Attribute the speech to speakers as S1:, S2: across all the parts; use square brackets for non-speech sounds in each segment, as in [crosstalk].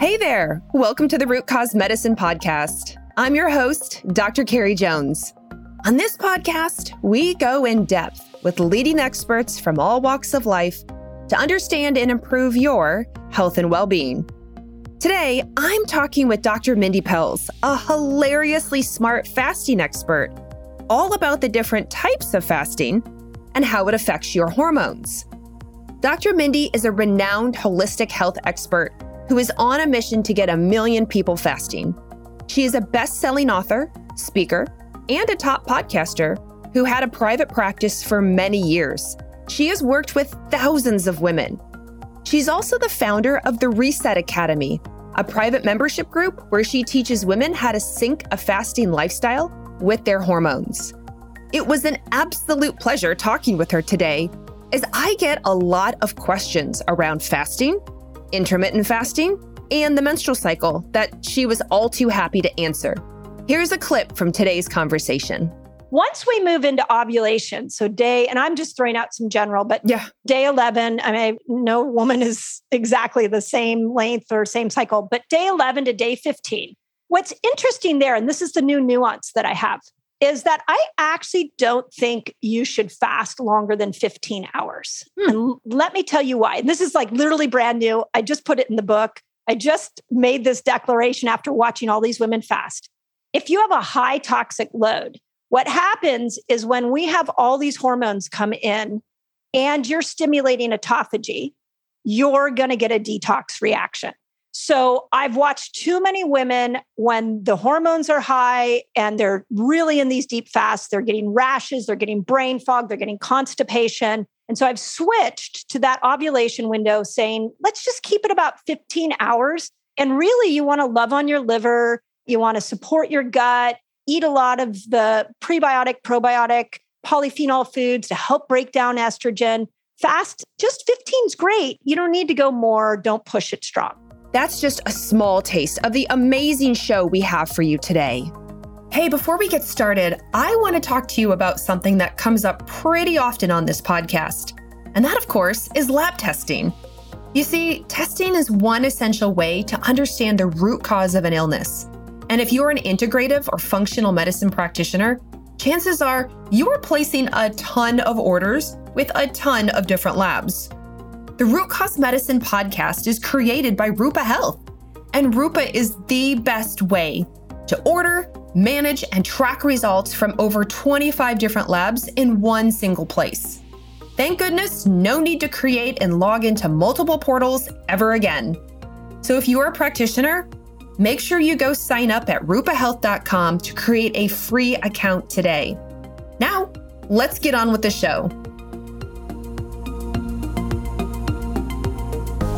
S1: Hey there. Welcome to the Root Cause Medicine Podcast. I'm your host, Dr. Carrie Jones. On this podcast, we go in depth with leading experts from all walks of life to understand and improve your health and well being. Today, I'm talking with Dr. Mindy Pelz, a hilariously smart fasting expert, all about the different types of fasting and how it affects your hormones. Dr. Mindy is a renowned holistic health expert who is on a mission to get a million people fasting. She is a best selling author, speaker, and a top podcaster who had a private practice for many years. She has worked with thousands of women. She's also the founder of the Reset Academy, a private membership group where she teaches women how to sync a fasting lifestyle with their hormones. It was an absolute pleasure talking with her today, as I get a lot of questions around fasting, intermittent fasting, and the menstrual cycle that she was all too happy to answer. Here's a clip from today's conversation.
S2: Once we move into ovulation, so day, and I'm just throwing out some general, but
S1: Yeah.
S2: day 11, I mean, no woman is exactly the same length or same cycle, but day 11 to day 15. What's interesting there, and this is the new nuance that I have, is that I actually don't think you should fast longer than 15 hours.
S1: Hmm.
S2: And let me tell you why. And this is like literally brand new. I just put it in the book. I just made this declaration after watching all these women fast. If you have a high toxic load, what happens is when we have all these hormones come in and you're stimulating autophagy, you're going to get a detox reaction. So I've watched too many women when the hormones are high and they're really in these deep fasts, they're getting rashes, they're getting brain fog, they're getting constipation. And so I've switched to that ovulation window saying, let's just keep it about 15 hours. And really, you want to love on your liver, you want to support your gut, eat a lot of the prebiotic, probiotic, polyphenol foods to help break down estrogen. Fast, just 15 is great. You don't need to go more. Don't push it strong.
S1: That's just a small taste of the amazing show we have for you today. Hey, before we get started, I want to talk to you about something that comes up pretty often on this podcast. And that, of course, is lab testing. You see, testing is one essential way to understand the root cause of an illness. And if you're an integrative or functional medicine practitioner, chances are you are placing a ton of orders with a ton of different labs. The Root Cause Medicine podcast is created by Rupa Health, and Rupa is the best way to order, manage, and track results from over 25 different labs in one single place. Thank goodness, no need to create and log into multiple portals ever again. So if you are a practitioner, make sure you go sign up at rupahealth.com to create a free account today. Now, let's get on with the show.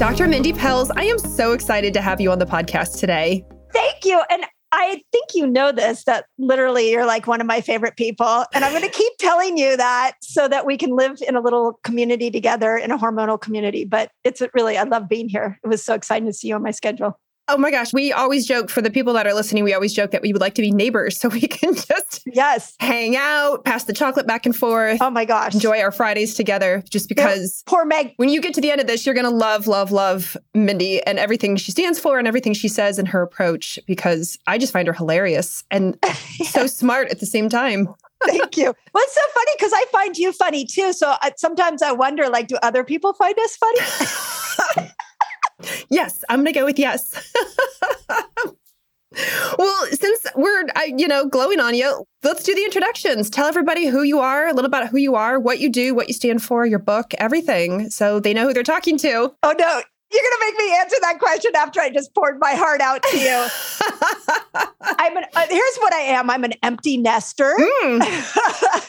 S1: Dr. Mindy Pelz, I am so excited to have you on the podcast today.
S2: Thank you. And I think you know this that literally you're like one of my favorite people. And I'm going to keep telling you that so that we can live in a little community together in a hormonal community. But it's really, I love being here. It was so exciting to see you on my schedule.
S1: Oh my gosh, we always joke for the people that are listening, we always joke that we would like to be neighbors [laughs] so we can just
S2: Yes.
S1: hang out, pass the chocolate back and forth,
S2: Oh my gosh.
S1: enjoy our Fridays together just because
S2: Poor Meg.
S1: when you get to the end of this, you're going to love, love, love Mindy and everything she stands for and everything she says and her approach because I just find her hilarious and [laughs] so smart at the same time.
S2: Thank you. [laughs] Well, it's so funny because I find you funny too. So I, sometimes I wonder, like, do other people find us funny?
S1: Yes, I'm going to go with yes. well, since we're, I, you know, glowing on you, let's do the introductions. Tell everybody who you are, a little about who you are, what you do, what you stand for, your book, everything, so they know who they're talking to.
S2: oh no, you're going to make me answer that question after I just poured my heart out to you. [laughs] I'm an, uh, here's what I am. I'm an empty nester.
S1: Hmm.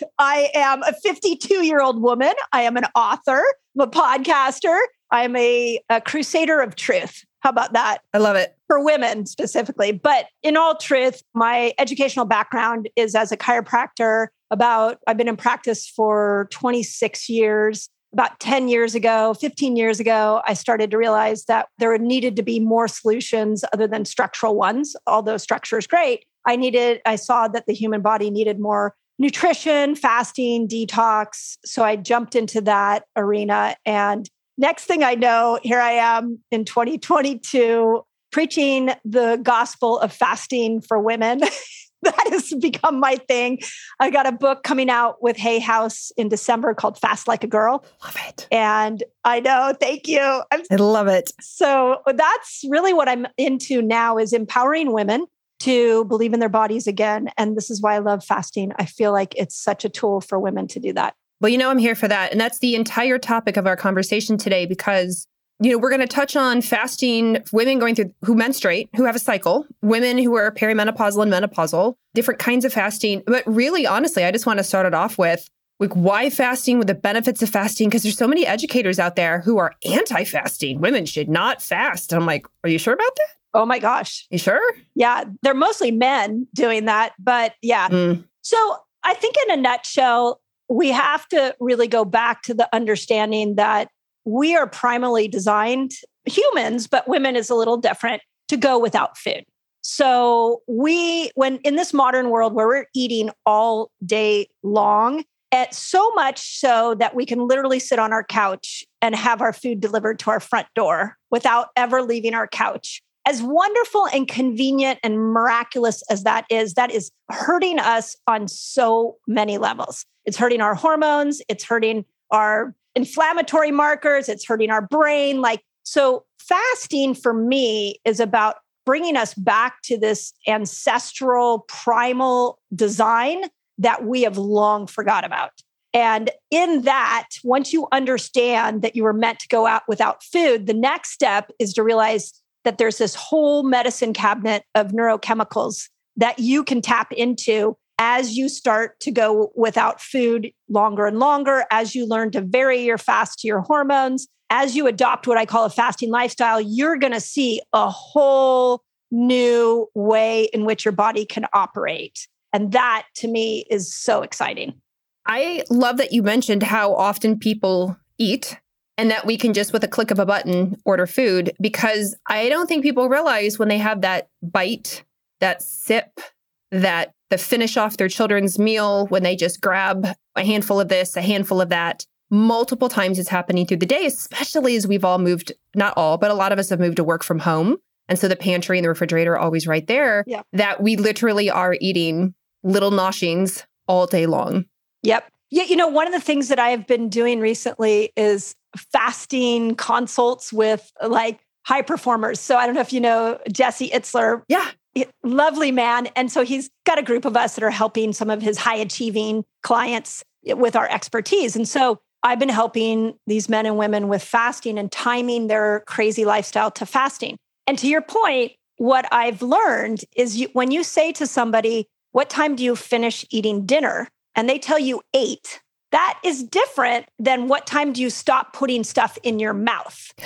S1: [laughs]
S2: I am a 52 year old woman. I am an author. I'm a podcaster. I'm a, a crusader of truth. How about that?
S1: I love it.
S2: for women specifically. But in all truth, my educational background is as a chiropractor. About, I've been in practice for 26 years. About 10 years ago, 15 years ago, I started to realize that there needed to be more solutions other than structural ones, although structure is great. I needed, I saw that the human body needed more nutrition, fasting, detox. So I jumped into that arena. And next thing I know, here I am in 2022 preaching the gospel of fasting for women. [laughs] that has become my thing. I got a book coming out with Hay House in December called Fast Like a Girl.
S1: Love it.
S2: And I know, thank you.
S1: I'm, I love it.
S2: So that's really what I'm into now is empowering women to believe in their bodies again. And this is why I love fasting. I feel like it's such a tool for women to do that.
S1: Well, you know, I'm here for that. And that's the entire topic of our conversation today because you know, we're going to touch on fasting, women going through who menstruate, who have a cycle, women who are perimenopausal and menopausal, different kinds of fasting. But really, honestly, I just want to start it off with like why fasting, with the benefits of fasting, because there's so many educators out there who are anti-fasting. Women should not fast. And I'm like, are you sure about that?
S2: Oh my gosh.
S1: You sure?
S2: Yeah, they're mostly men doing that, but yeah. Mm. So I think in a nutshell, we have to really go back to the understanding that we are primarily designed humans, but women is a little different to go without food. So we, when in this modern world where we're eating all day long, at so much so that we can literally sit on our couch and have our food delivered to our front door without ever leaving our couch. As wonderful and convenient and miraculous as that is, that is hurting us on so many levels. It's hurting our hormones, it's hurting our inflammatory markers, it's hurting our brain. Like, so fasting for me is about bringing us back to this ancestral primal design that we have long forgot about. And in that, once you understand that you were meant to go out without food, the next step is to realize that there's this whole medicine cabinet of neurochemicals that you can tap into as you start to go without food longer and longer, as you learn to vary your fast to your hormones, as you adopt what I call a fasting lifestyle, you're going to see a whole new way in which your body can operate. And that to me is so exciting.
S1: I love that you mentioned how often people eat and that we can just with a click of a button order food because I don't think people realize when they have that bite, that sip, that the finish off their children's meal when they just grab a handful of this, a handful of that. Multiple times it's happening through the day, especially as we've all moved, not all, but a lot of us have moved to work from home. And so the pantry and the refrigerator are always right there. Yeah. That we literally are eating little noshings all day long.
S2: Yep. Yeah, you know, one of the things that I have been doing recently is fasting consults with like high performers. So I don't know if you know Jesse Itzler.
S1: Yeah
S2: lovely man. And so he's got a group of us that are helping some of his high achieving clients with our expertise. And so I've been helping these men and women with fasting and timing their crazy lifestyle to fasting. And to your point, what I've learned is you, when you say to somebody, What time do you finish eating dinner? And they tell you eight, that is different than what time do you stop putting stuff in your mouth? [laughs]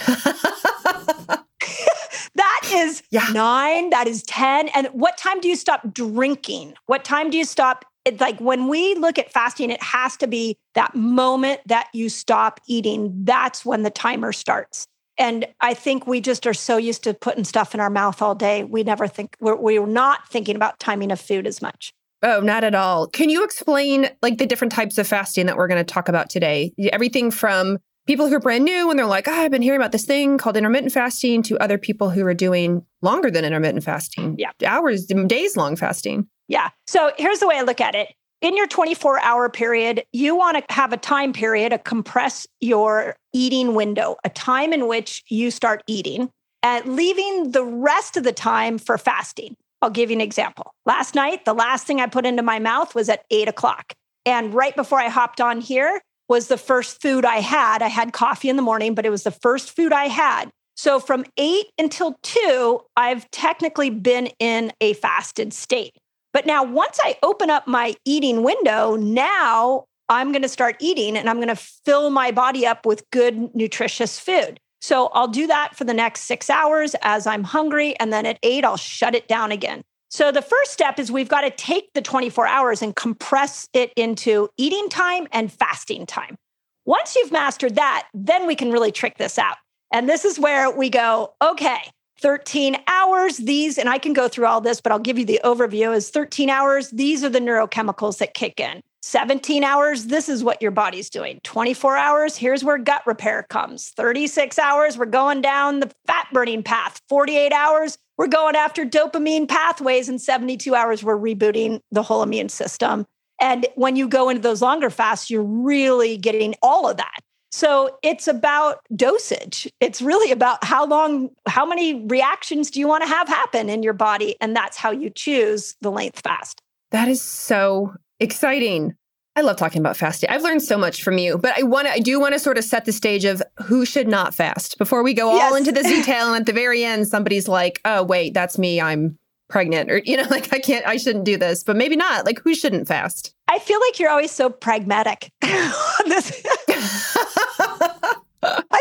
S2: that is yeah. nine, that is 10. And what time do you stop drinking? What time do you stop? It's like when we look at fasting, it has to be that moment that you stop eating. That's when the timer starts. And I think we just are so used to putting stuff in our mouth all day. We never think, we're, we're not thinking about timing of food as much.
S1: Oh, not at all. Can you explain like the different types of fasting that we're going to talk about today? Everything from people who are brand new and they're like, oh, I've been hearing about this thing called intermittent fasting to other people who are doing longer than intermittent fasting.
S2: Yeah.
S1: Hours, days long fasting.
S2: Yeah. So here's the way I look at it. In your 24 hour period, you want to have a time period, a compress your eating window, a time in which you start eating and leaving the rest of the time for fasting. I'll give you an example. Last night, the last thing I put into my mouth was at eight o'clock. And right before I hopped on here, was the first food I had. I had coffee in the morning, but it was the first food I had. So from eight until two, I've technically been in a fasted state. But now, once I open up my eating window, now I'm going to start eating and I'm going to fill my body up with good, nutritious food. So I'll do that for the next six hours as I'm hungry. And then at eight, I'll shut it down again. So the first step is we've got to take the 24 hours and compress it into eating time and fasting time. Once you've mastered that, then we can really trick this out. And this is where we go, okay, 13 hours, these, and I can go through all this, but I'll give you the overview is 13 hours. These are the neurochemicals that kick in. 17 hours, this is what your body's doing. 24 hours, here's where gut repair comes. 36 hours, we're going down the fat burning path. 48 hours, we're going after dopamine pathways. And 72 hours, we're rebooting the whole immune system. And when you go into those longer fasts, you're really getting all of that. So it's about dosage. It's really about how long, how many reactions do you want to have happen in your body? And that's how you choose the length fast.
S1: That is so exciting. I love talking about fasting. I've learned so much from you, but I want I do want to sort of set the stage of who should not fast before we go yes. all into the [laughs] detail. and at the very end, somebody's like, oh, wait, that's me. I'm pregnant or, you know, [laughs] like I can't, I shouldn't do this, but maybe not. Like who shouldn't fast?
S2: I feel like you're always so pragmatic. [laughs] I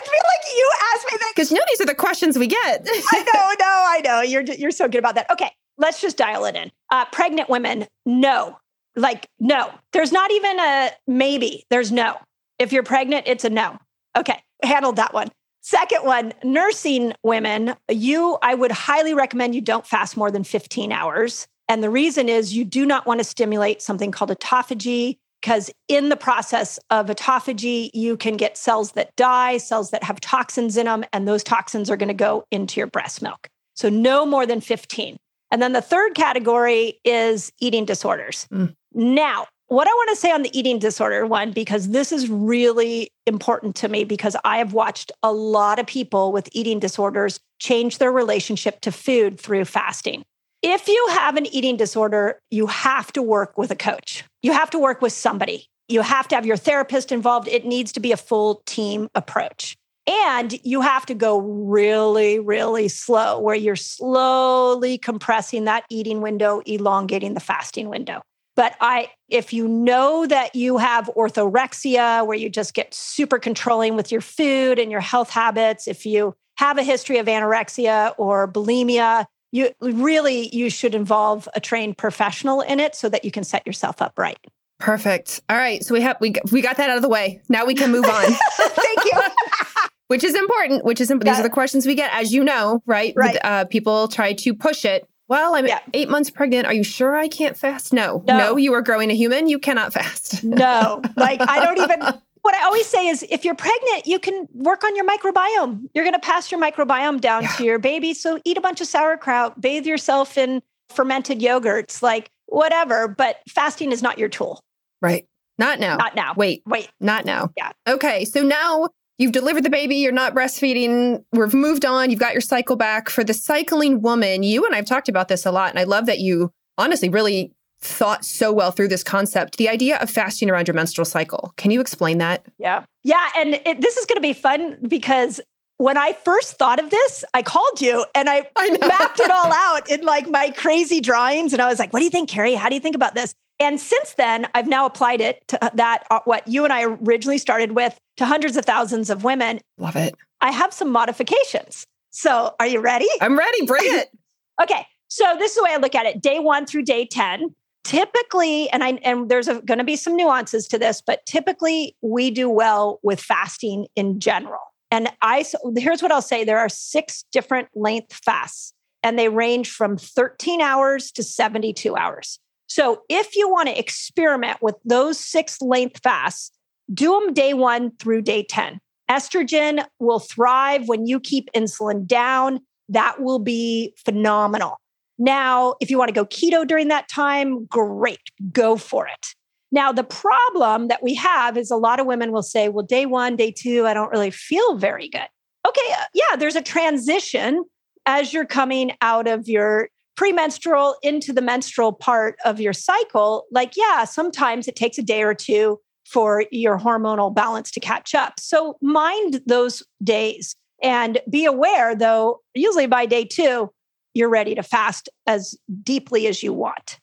S2: feel like you asked me that
S1: because you know these are the questions we get.
S2: I know, no, I know. You're you're so good about that. Okay, let's just dial it in. Uh, pregnant women, no, like no. There's not even a maybe. There's no. If you're pregnant, it's a no. Okay, handled that one. Second one, nursing women, you, I would highly recommend you don't fast more than 15 hours. And the reason is you do not want to stimulate something called autophagy because in the process of autophagy, you can get cells that die, cells that have toxins in them, and those toxins are going to go into your breast milk. So, no more than 15. And then the third category is eating disorders. Mm. Now, what I want to say on the eating disorder one, because this is really important to me, because I have watched a lot of people with eating disorders change their relationship to food through fasting. If you have an eating disorder, you have to work with a coach. You have to work with somebody. You have to have your therapist involved. It needs to be a full team approach. And you have to go really, really slow, where you're slowly compressing that eating window, elongating the fasting window. But I, if you know that you have orthorexia, where you just get super controlling with your food and your health habits, if you have a history of anorexia or bulimia, you really you should involve a trained professional in it so that you can set yourself up right.
S1: Perfect. All right, so we have we we got that out of the way. Now we can move on. [laughs]
S2: Thank you.
S1: which is important. Which is important. these are the questions we get, as you know, right?
S2: Right.
S1: Uh, people try to push it. Well, I'm yeah. eight months pregnant. Are you sure I can't fast? No. no, no. You are growing a human. You cannot fast.
S2: no, like I don't even [laughs] what I always say is if you're pregnant, you can work on your microbiome. You're going to pass your microbiome down yeah. to your baby. So eat a bunch of sauerkraut, bathe yourself in fermented yogurts, like whatever. But fasting is not your tool.
S1: Right. Not now.
S2: Not now.
S1: Wait.
S2: Wait.
S1: Not now.
S2: Yeah.
S1: Okay. So now you've delivered the baby, you're not breastfeeding, we've moved on, you've got your cycle back. For the cycling woman, you and I've talked about this a lot. And I love that you honestly really thought so well through this concept the idea of fasting around your menstrual cycle. Can you explain that?
S2: Yeah. Yeah. And it, this is going to be fun because when I first thought of this, I called you and I, I mapped it all out in like my crazy drawings. And I was like, what do you think, Carrie? How do you think about this? And since then, I've now applied it to uh, that, uh, what you and I originally started with, to hundreds of thousands of women.
S1: Love it.
S2: I have some modifications. So are you ready?
S1: I'm ready. Bring it. [laughs]
S2: okay. So this is the way I look at it day one through day 10 typically and i and there's going to be some nuances to this but typically we do well with fasting in general and i so here's what i'll say there are six different length fasts and they range from 13 hours to 72 hours so if you want to experiment with those six length fasts do them day 1 through day 10 estrogen will thrive when you keep insulin down that will be phenomenal now, if you want to go keto during that time, great, go for it. Now, the problem that we have is a lot of women will say, well, day one, day two, I don't really feel very good. Okay, uh, yeah, there's a transition as you're coming out of your premenstrual into the menstrual part of your cycle. Like, yeah, sometimes it takes a day or two for your hormonal balance to catch up. So, mind those days and be aware, though, usually by day two, you're ready to fast as deeply as you want.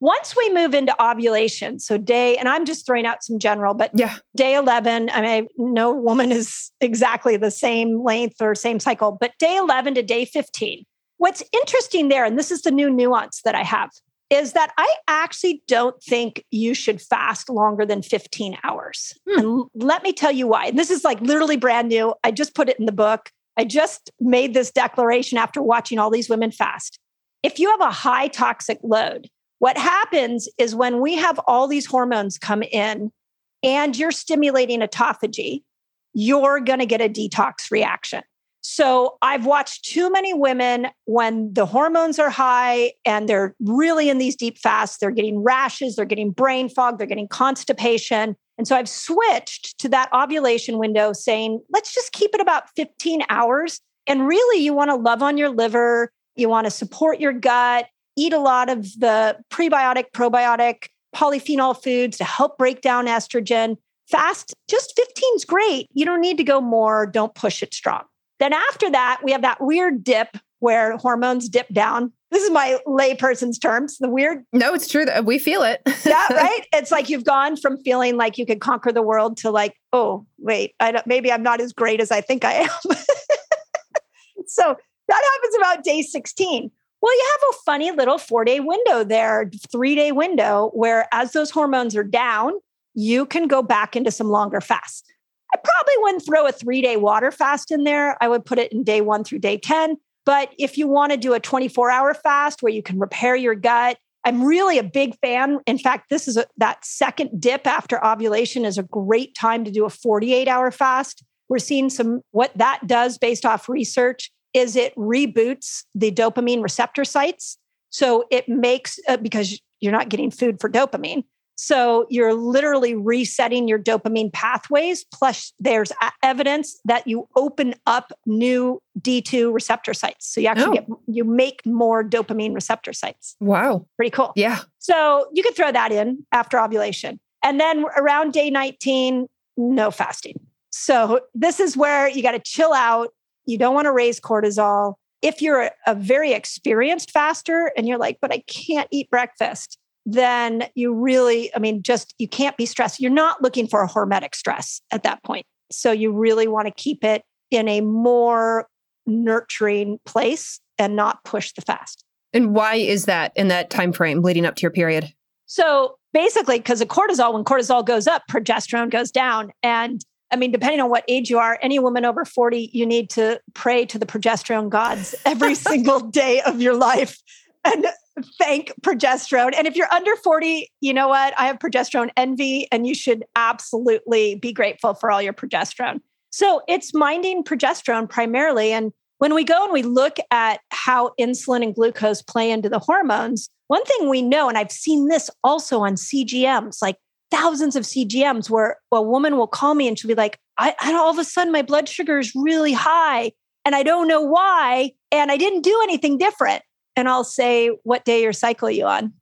S2: Once we move into ovulation, so day, and I'm just throwing out some general, but
S1: yeah,
S2: day 11, I mean, no woman is exactly the same length or same cycle, but day 11 to day 15. What's interesting there, and this is the new nuance that I have, is that I actually don't think you should fast longer than 15 hours. Hmm. And let me tell you why. And this is like literally brand new. I just put it in the book. I just made this declaration after watching all these women fast. If you have a high toxic load, What happens is when we have all these hormones come in and you're stimulating autophagy, you're going to get a detox reaction. So I've watched too many women when the hormones are high and they're really in these deep fasts, they're getting rashes, they're getting brain fog, they're getting constipation. And so I've switched to that ovulation window saying, let's just keep it about 15 hours. And really, you want to love on your liver, you want to support your gut, eat a lot of the prebiotic, probiotic, polyphenol foods to help break down estrogen. Fast, just 15 is great. You don't need to go more. Don't push it strong. Then after that, we have that weird dip where hormones dip down. This is my layperson's terms. The weird.
S1: No, it's true that we feel it.
S2: yeah, [laughs] right. It's like you've gone from feeling like you could conquer the world to like, oh, wait, I don't, maybe I'm not as great as I think I am. [laughs] so that happens about day 16. Well, you have a funny little four day window there, three day window, where as those hormones are down, you can go back into some longer fasts. I probably wouldn't throw a three day water fast in there. I would put it in day one through day 10. But if you want to do a 24 hour fast where you can repair your gut, I'm really a big fan. In fact, this is a, that second dip after ovulation is a great time to do a 48 hour fast. We're seeing some what that does based off research is it reboots the dopamine receptor sites. So it makes, uh, because you're not getting food for dopamine. So you're literally resetting your dopamine pathways. Plus, there's evidence that you open up new D2 receptor sites. So you actually oh. get, you make more dopamine receptor sites.
S1: Wow.
S2: Pretty cool.
S1: Yeah.
S2: So you could throw that in after ovulation. And then around day 19, no fasting. So this is where you got to chill out you don't want to raise cortisol. If you're a, a very experienced faster and you're like, but I can't eat breakfast, then you really, I mean, just you can't be stressed. You're not looking for a hormetic stress at that point. So you really want to keep it in a more nurturing place and not push the fast.
S1: And why is that in that time frame leading up to your period?
S2: So basically, because the cortisol, when cortisol goes up, progesterone goes down. And I mean, depending on what age you are, any woman over 40, you need to pray to the progesterone gods every [laughs] single day of your life and thank progesterone. And if you're under 40, you know what? I have progesterone envy, and you should absolutely be grateful for all your progesterone. So it's minding progesterone primarily. And when we go and we look at how insulin and glucose play into the hormones, one thing we know, and I've seen this also on CGMs, like thousands of CGMs where a woman will call me and she'll be like, I, I all of a sudden my blood sugar is really high and I don't know why. And I didn't do anything different. And I'll say, What day your cycle you on?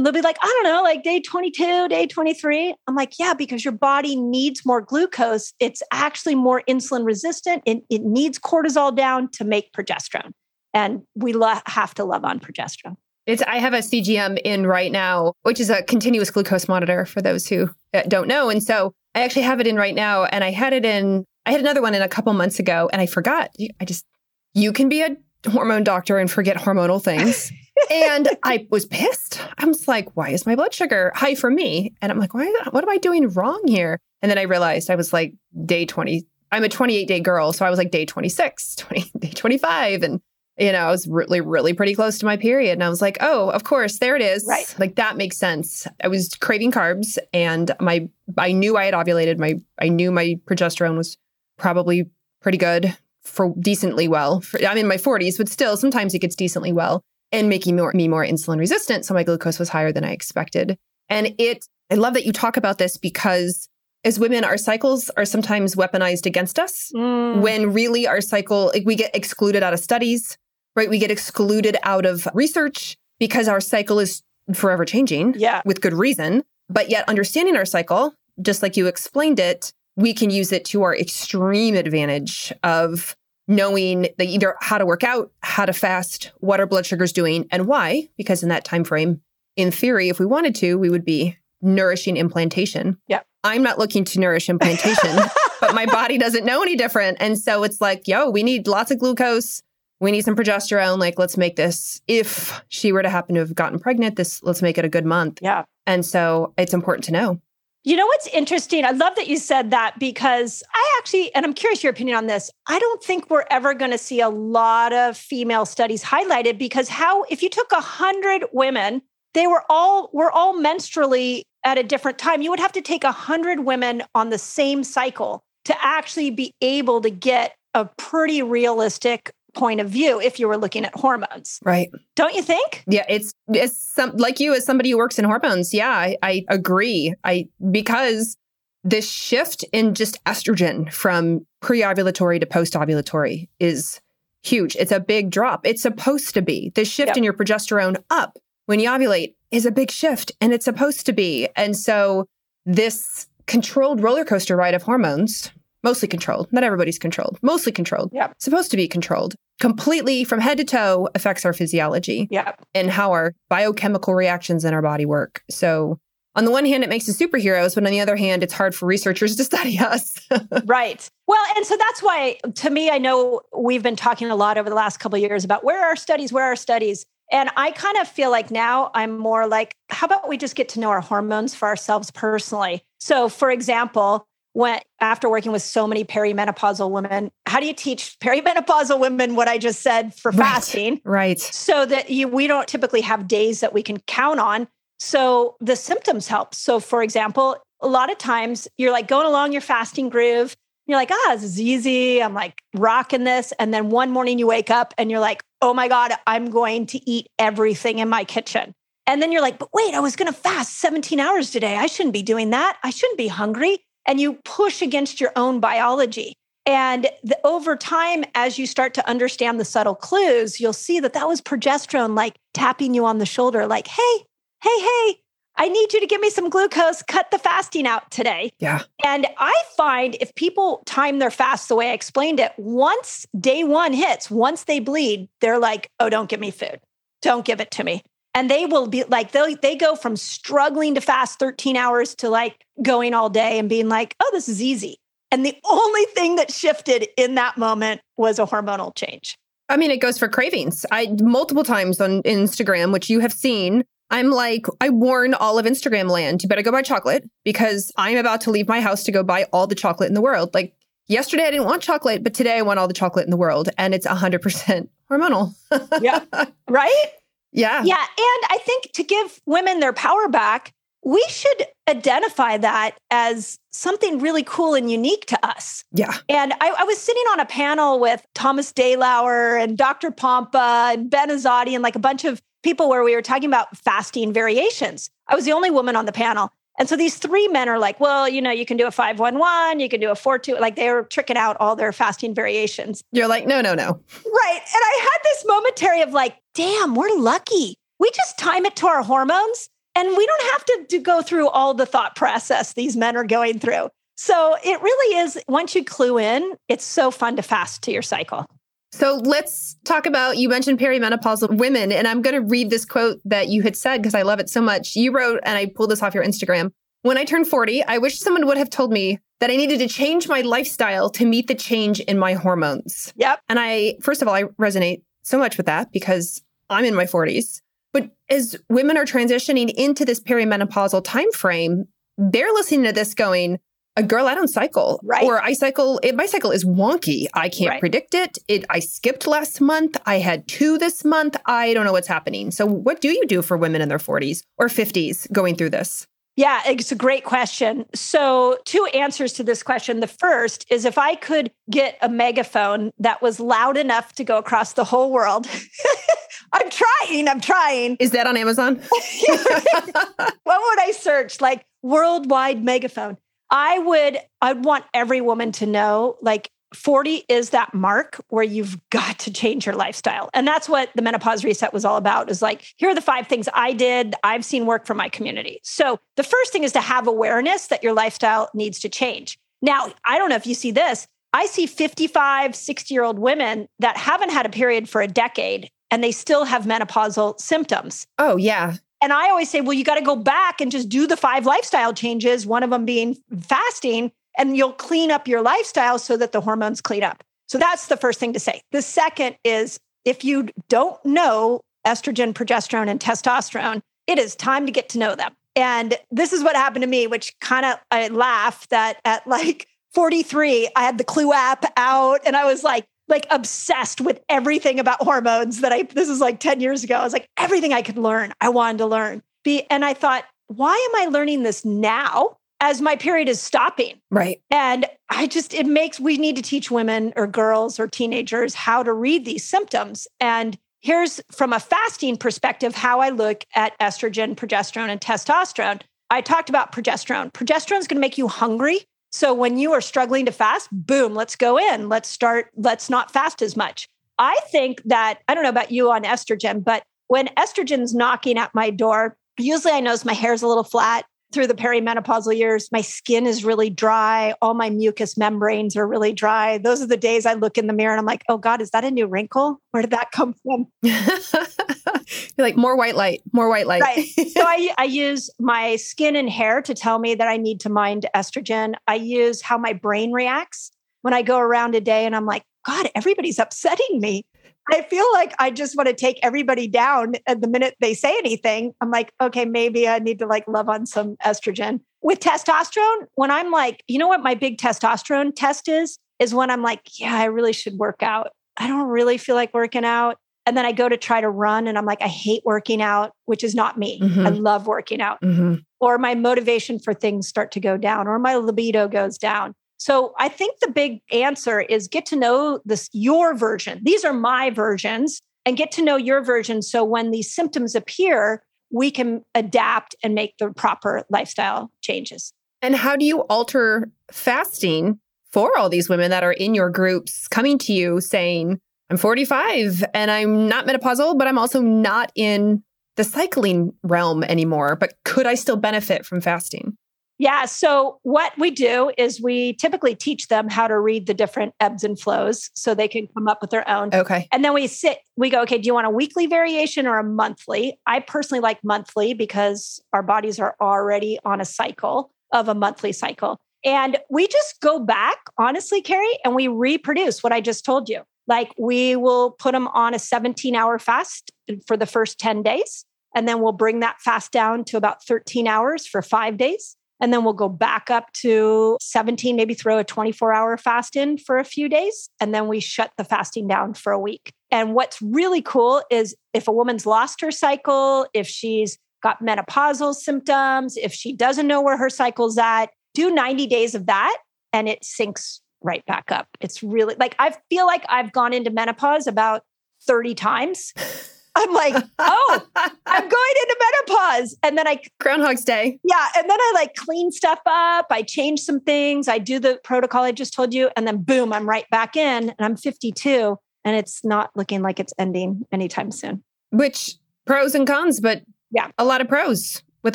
S2: And they'll be like, I don't know, like day 22, day 23. I'm like, yeah, because your body needs more glucose. It's actually more insulin resistant. It, it needs cortisol down to make progesterone. And we lo- have to love on progesterone.
S1: It's I have a CGM in right now, which is a continuous glucose monitor for those who uh, don't know. And so I actually have it in right now and I had it in I had another one in a couple months ago and I forgot. I just you can be a hormone doctor and forget hormonal things. [laughs] and I was pissed. I was like, why is my blood sugar high for me? And I'm like, why what am I doing wrong here? And then I realized I was like day 20 I'm a 28 day girl, so I was like day 26, [laughs] 20, day 25 and you know, I was really, really pretty close to my period. And I was like, oh, of course, there it is.
S2: Right.
S1: Like that makes sense. I was craving carbs and my I knew I had ovulated. My I knew my progesterone was probably pretty good for decently well. For, I'm in my 40s, but still sometimes it gets decently well and making more, me more insulin resistant. So my glucose was higher than I expected. And it I love that you talk about this because as women, our cycles are sometimes weaponized against us mm. when really our cycle, like we get excluded out of studies right? We get excluded out of research because our cycle is forever changing.
S2: Yeah.
S1: With good reason. But yet, understanding our cycle, just like you explained it, we can use it to our extreme advantage of knowing that either how to work out, how to fast, what our blood sugar is doing, and why. Because in that time frame, in theory, if we wanted to, we would be nourishing implantation.
S2: Yeah.
S1: I'm not looking to nourish implantation, [laughs] but my body doesn't know any different. And so it's like, yo, we need lots of glucose we need some progesterone. Like, let's make this, if she were to happen to have gotten pregnant, this, let's make it a good month.
S2: Yeah.
S1: And so it's important to know.
S2: You know what's interesting? I love that you said that because I actually, and I'm curious your opinion on this. I don't think we're ever going to see a lot of female studies highlighted because how, if you took a hundred women they were all we're all menstrually at a different time. You would have to take a hundred women on the same cycle to actually be able to get a pretty realistic point of view if you were looking at hormones.
S1: Right.
S2: Don't you think?
S1: Yeah, it's it's some like you as somebody who works in hormones. Yeah, I, I agree. I because this shift in just estrogen from pre-ovulatory to post-ovulatory is huge. It's a big drop. It's supposed to be. The shift yep. in your progesterone up when you ovulate is a big shift and it's supposed to be. And so this controlled roller coaster ride of hormones mostly controlled. Not everybody's controlled, mostly controlled.
S2: Yeah.
S1: Supposed to be controlled. Completely from head to toe affects our physiology.
S2: Yeah.
S1: And how our biochemical reactions in our body work. So on the one hand, it makes us superheroes, but on the other hand, it's hard for researchers [laughs] to study us. [laughs]
S2: right. Well, and so that's why, to me, I know we've been talking a lot over the last couple of years about where are our studies, where are our studies. And I kind of feel like now I'm more like, how about we just get to know our hormones for ourselves personally? So, for example, when after working with so many perimenopausal women how do you teach perimenopausal women what i just said for
S1: right,
S2: fasting?
S1: right.
S2: So that you we don't typically have days that we can count on. So the symptoms help. So for example a lot of times you're like going along your fasting groove you're like ah this is easy. I'm like rocking this. And then one morning you wake up and you're like oh my god i'm going to eat everything in my kitchen. And then you're like but wait i was going to fast 17 hours today. I shouldn't be doing that. I shouldn't be hungry and you push against your own biology. And the, over time, as you start to understand the subtle clues, you'll see that that was progesterone like tapping you on the shoulder, like, hey, hey, hey, I need you to give me some glucose, cut the fasting out today.
S1: Yeah.
S2: And I find if people time their fast the way I explained it, once day one hits, once they bleed, they're like, oh, don't give me food. Don't give it to me and they will be like they they go from struggling to fast 13 hours to like going all day and being like oh this is easy. And the only thing that shifted in that moment was a hormonal change.
S1: I mean it goes for cravings. I multiple times on instagram which you have seen i'm like i warn all of instagram land you better go buy chocolate because i'm about to leave my house to go buy all the chocolate in the world. Like yesterday i didn't want chocolate but today i want all the chocolate in the world and it's 100% hormonal.
S2: Yeah. [laughs] Right
S1: yeah.
S2: Yeah. And I think to give women their power back, we should identify that as something really cool and unique to us.
S1: Yeah.
S2: And I, I was sitting on a panel with Thomas DeLauer and Dr. Pompa and Ben Azadi and like a bunch of people where we were talking about fasting variations. I was the only woman on the panel. And so these three men are like, well, you know, you can do a 511, you can do a 4 like they were tricking out all their fasting variations.
S1: You're like, no, no, no.
S2: Right. And I had this momentary of like, damn, we're lucky. We just time it to our hormones and we don't have to, to go through all the thought process these men are going through. So it really is, once you clue in, it's so fun to fast to your cycle.
S1: So let's talk about you mentioned perimenopausal women, and I'm going to read this quote that you had said because I love it so much. You wrote, and I pulled this off your Instagram. When I turned 40, I wish someone would have told me that I needed to change my lifestyle to meet the change in my hormones.
S2: Yep.
S1: And I, first of all, I resonate so much with that because I'm in my 40s. But as women are transitioning into this perimenopausal time frame, they're listening to this going, a girl, I don't cycle.
S2: Right.
S1: Or I cycle, it, my cycle is wonky. I can't right. predict it. it. I skipped last month. I had two this month. I don't know what's happening. So, what do you do for women in their 40s or 50s going through this?
S2: Yeah, it's a great question. So, two answers to this question. The first is if I could get a megaphone that was loud enough to go across the whole world. [laughs] I'm trying, I'm trying.
S1: Is that on Amazon? [laughs]
S2: what would I search? Like worldwide megaphone. I would I'd want every woman to know like 40 is that mark where you've got to change your lifestyle. And that's what the menopause reset was all about is like, here are the five things I did, I've seen work for my community. So the first thing is to have awareness that your lifestyle needs to change. Now, I don't know if you see this. I see 55, 60 year old women that haven't had a period for a decade and they still have menopausal symptoms.
S1: Oh, yeah.
S2: And I always say, well, you got to go back and just do the five lifestyle changes, one of them being fasting, and you'll clean up your lifestyle so that the hormones clean up. So that's the first thing to say. The second is if you don't know estrogen, progesterone, and testosterone, it is time to get to know them. And this is what happened to me, which kind of I laugh that at like 43, I had the Clue app out and I was like, like obsessed with everything about hormones that I, this is like 10 years ago. I was like, everything I could learn, I wanted to learn. Be, and I thought, why am I learning this now? as my period is stopping.
S1: Right.
S2: And I just, it makes, we need to teach women or girls or teenagers how to read these symptoms. And here's from a fasting perspective how I look at estrogen, progesterone, and testosterone. I talked about progesterone. Progesterone is going to make you hungry. So when you are struggling to fast, boom, let's go in. Let's start, let's not fast as much. I think that, I don't know about you on estrogen, but when estrogen's knocking at my door, usually I notice my hair's a little flat through the perimenopausal years, my skin is really dry. All my mucous membranes are really dry. Those are the days I look in the mirror and I'm like, oh God, is that a new wrinkle? Where did that come from? [laughs]
S1: You're like, more white light, more white light.
S2: Right. so I, [laughs] I use my skin and hair to tell me that I need to mind estrogen. I use how my brain reacts when I go around a day and I'm like, God, everybody's upsetting me. I feel like I just want to take everybody down at the minute they say anything. I'm like, okay, maybe I need to like love on some estrogen. With testosterone, when I'm like, you know what my big testosterone test is? Is when I'm like, yeah, I really should work out. I don't really feel like working out. And then I go to try to run and I'm like, I hate working out, which is not me. Mm-hmm. I love working out. Mm-hmm. Or my motivation for things start to go down or my libido goes down. So I think the big answer is get to know this your version. These are my versions and get to know your version so when these symptoms appear, we can adapt and make the proper lifestyle changes.
S1: And how do you alter fasting for all these women that are in your groups coming to you saying, I'm 45 and I'm not menopausal, but I'm also not in the cycling realm anymore. But could I still benefit from fasting?
S2: Yeah. So, what we do is we typically teach them how to read the different ebbs and flows so they can come up with their own.
S1: Okay.
S2: And then we sit, we go, okay, do you want a weekly variation or a monthly? I personally like monthly because our bodies are already on a cycle of a monthly cycle. And we just go back, honestly, Carrie, and we reproduce what I just told you. Like we will put them on a 17 hour fast for the first 10 days. And then we'll bring that fast down to about 13 hours for five days and then we'll go back up to 17, maybe throw a 24 hour fast in for a few days. And then we shut the fasting down for a week. And what's really cool is if a woman's lost her cycle, if she's got menopausal symptoms, if she doesn't know where her cycle's at, do 90 days of that and it syncs right back up. It's really like I feel like I've gone into menopause about 30 times. [laughs] I'm like, oh, [laughs] I'm going into menopause. And then I
S1: Groundhog's Day.
S2: Yeah. And then I like clean stuff up. I change some things. I do the protocol I just told you. And then boom, I'm right back in. And I'm 52. And it's not looking like it's ending anytime soon.
S1: Which pros and cons, but yeah, a lot of pros with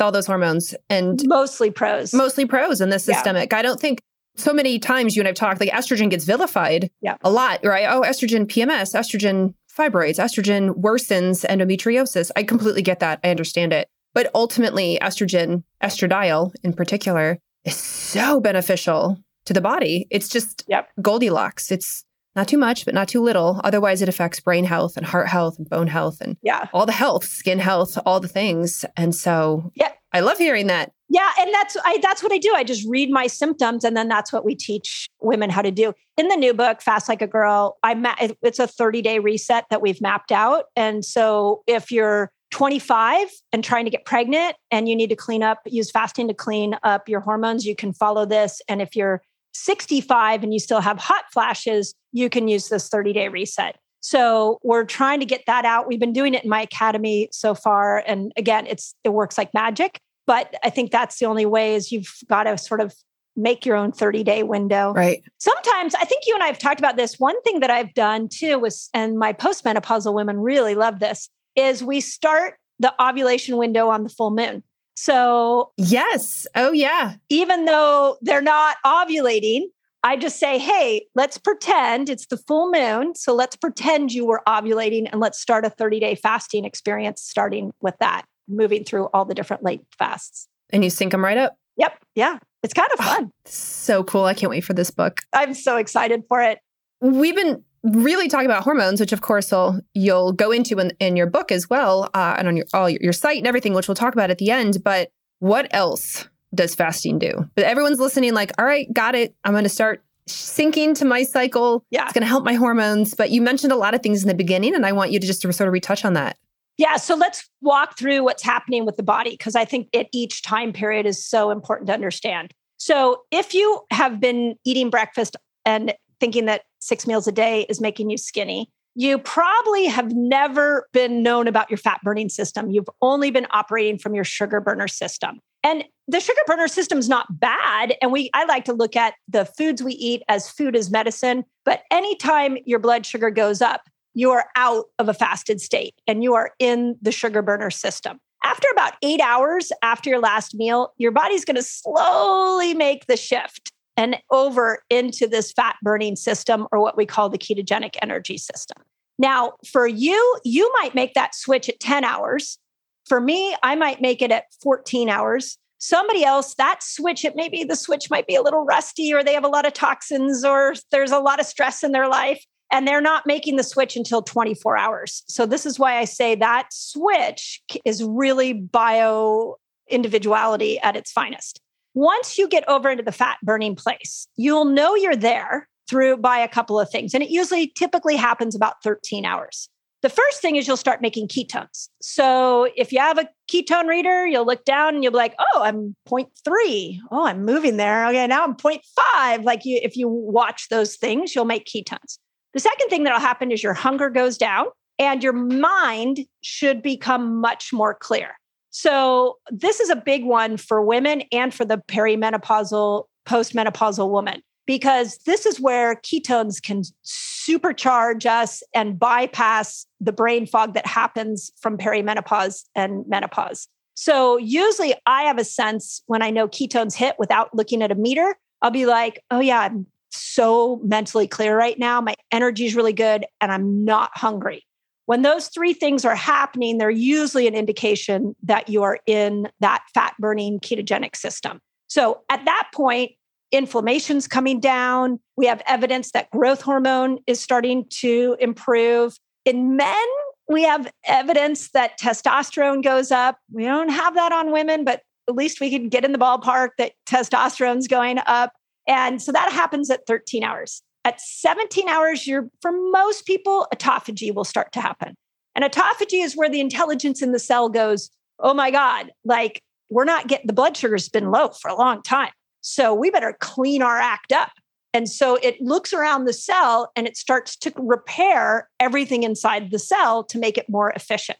S1: all those hormones and
S2: mostly pros.
S1: Mostly pros in the systemic. Yeah. I don't think so many times you and I've talked, like estrogen gets vilified
S2: yeah.
S1: a lot, right? Oh, estrogen PMS, estrogen fibroids, estrogen worsens endometriosis. I completely get that. I understand it. But ultimately, estrogen, estradiol in particular, is so beneficial to the body. It's just
S2: yep.
S1: Goldilocks. It's not too much, but not too little. Otherwise, it affects brain health and heart health and bone health and
S2: yeah.
S1: all the health, skin health, all the things. And so
S2: yeah.
S1: I love hearing that.
S2: Yeah, and that's I that's what I do. I just read my symptoms and then that's what we teach women how to do. In the new book Fast Like a Girl, I ma- it's a 30-day reset that we've mapped out. And so if you're 25 and trying to get pregnant and you need to clean up use fasting to clean up your hormones, you can follow this and if you're 65 and you still have hot flashes, you can use this 30-day reset. So we're trying to get that out. We've been doing it in my academy so far and again, it's it works like magic but I think that's the only way is you've got to sort of make your own 30 day window.
S1: Right.
S2: Sometimes I think you and I have talked about this. One thing that I've done too was, and my postmenopausal women really love this, is we start the ovulation window on the full moon. So,
S1: yes. Oh, yeah.
S2: Even though they're not ovulating, I just say, hey, let's pretend it's the full moon. So let's pretend you were ovulating and let's start a 30 day fasting experience starting with that moving through all the different late fasts.
S1: And you sync them right up?
S2: Yep. Yeah. It's kind of fun. Oh,
S1: so cool. I can't wait for this book.
S2: I'm so excited for it.
S1: We've been really talking about hormones, which of course will, you'll go into in, in your book as well, uh, and on your all your, your site and everything, which we'll talk about at the end. But what else does fasting do? But everyone's listening, like, all right, got it. I'm going to start syncing to my cycle.
S2: Yeah.
S1: It's going to help my hormones. But you mentioned a lot of things in the beginning, and I want you to just sort of retouch on that.
S2: Yeah. So let's walk through what's happening with the body because I think at each time period is so important to understand. So if you have been eating breakfast and thinking that six meals a day is making you skinny, you probably have never been known about your fat burning system. You've only been operating from your sugar burner system. And the sugar burner system is not bad. And we I like to look at the foods we eat as food as medicine. But anytime your blood sugar goes up, you are out of a fasted state and you are in the sugar burner system. After about eight hours after your last meal, your body's going to slowly make the shift and over into this fat burning system or what we call the ketogenic energy system. Now, for you, you might make that switch at 10 hours. For me, I might make it at 14 hours. Somebody else, that switch, it maybe the switch might be a little rusty or they have a lot of toxins or there's a lot of stress in their life and they're not making the switch until 24 hours. So, this is why I say that switch is really bio individuality at its finest. Once you get over into the fat burning place, you'll know you're there through by a couple of things. And it usually typically happens about 13 hours. The first thing is you'll start making ketones. So if you have a ketone reader, you'll look down and you'll be like, oh, I'm 0.3. Oh, I'm moving there. Okay, now I'm 0.5. Like you, if you watch those things, you'll make ketones. The second thing that'll happen is your hunger goes down and your mind should become much more clear. So, this is a big one for women and for the perimenopausal, postmenopausal woman, because this is where ketones can supercharge us and bypass the brain fog that happens from perimenopause and menopause. So, usually I have a sense when I know ketones hit without looking at a meter, I'll be like, oh, yeah, I'm so mentally clear right now. My energy is really good and I'm not hungry. When those three things are happening, they're usually an indication that you are in that fat burning ketogenic system. So at that point, inflammation's coming down. We have evidence that growth hormone is starting to improve. In men, we have evidence that testosterone goes up. We don't have that on women, but at least we can get in the ballpark that testosterone's going up. And so that happens at 13 hours. At 17 hours, you're for most people, autophagy will start to happen. And autophagy is where the intelligence in the cell goes, oh my God, like we're not getting the blood sugar's been low for a long time. So we better clean our act up. And so it looks around the cell and it starts to repair everything inside the cell to make it more efficient.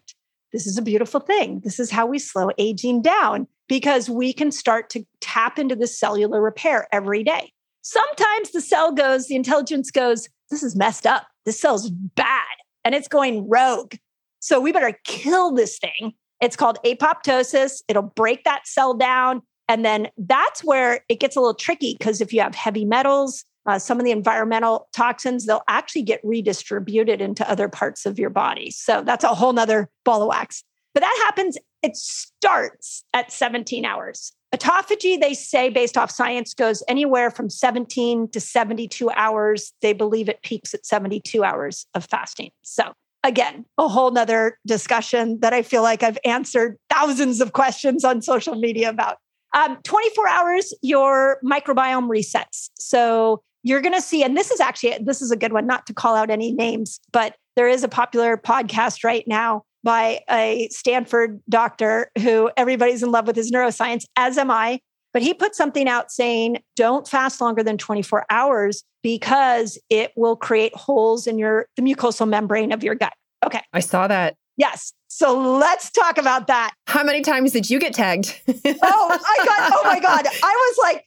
S2: This is a beautiful thing. This is how we slow aging down because we can start to tap into the cellular repair every day. Sometimes the cell goes, the intelligence goes, this is messed up. This cell's bad and it's going rogue. So we better kill this thing. It's called apoptosis. It'll break that cell down. And then that's where it gets a little tricky because if you have heavy metals, uh, some of the environmental toxins, they'll actually get redistributed into other parts of your body. So that's a whole nother ball of wax. But that happens, it starts at 17 hours. Autophagy, they say, based off science, goes anywhere from 17 to 72 hours. They believe it peaks at 72 hours of fasting. So, again, a whole nother discussion that I feel like I've answered thousands of questions on social media about. Um, 24 hours, your microbiome resets. So, you're going to see, and this is actually, this is a good one, not to call out any names, but there is a popular podcast right now by a Stanford doctor who everybody's in love with his neuroscience, as am I. But he put something out saying, don't fast longer than 24 hours because it will create holes in your the mucosal membrane of your gut. Okay.
S1: I saw that.
S2: Yes. So let's talk about that.
S1: How many times did you get tagged?
S2: oh, oh I got, [laughs] oh my God. I was like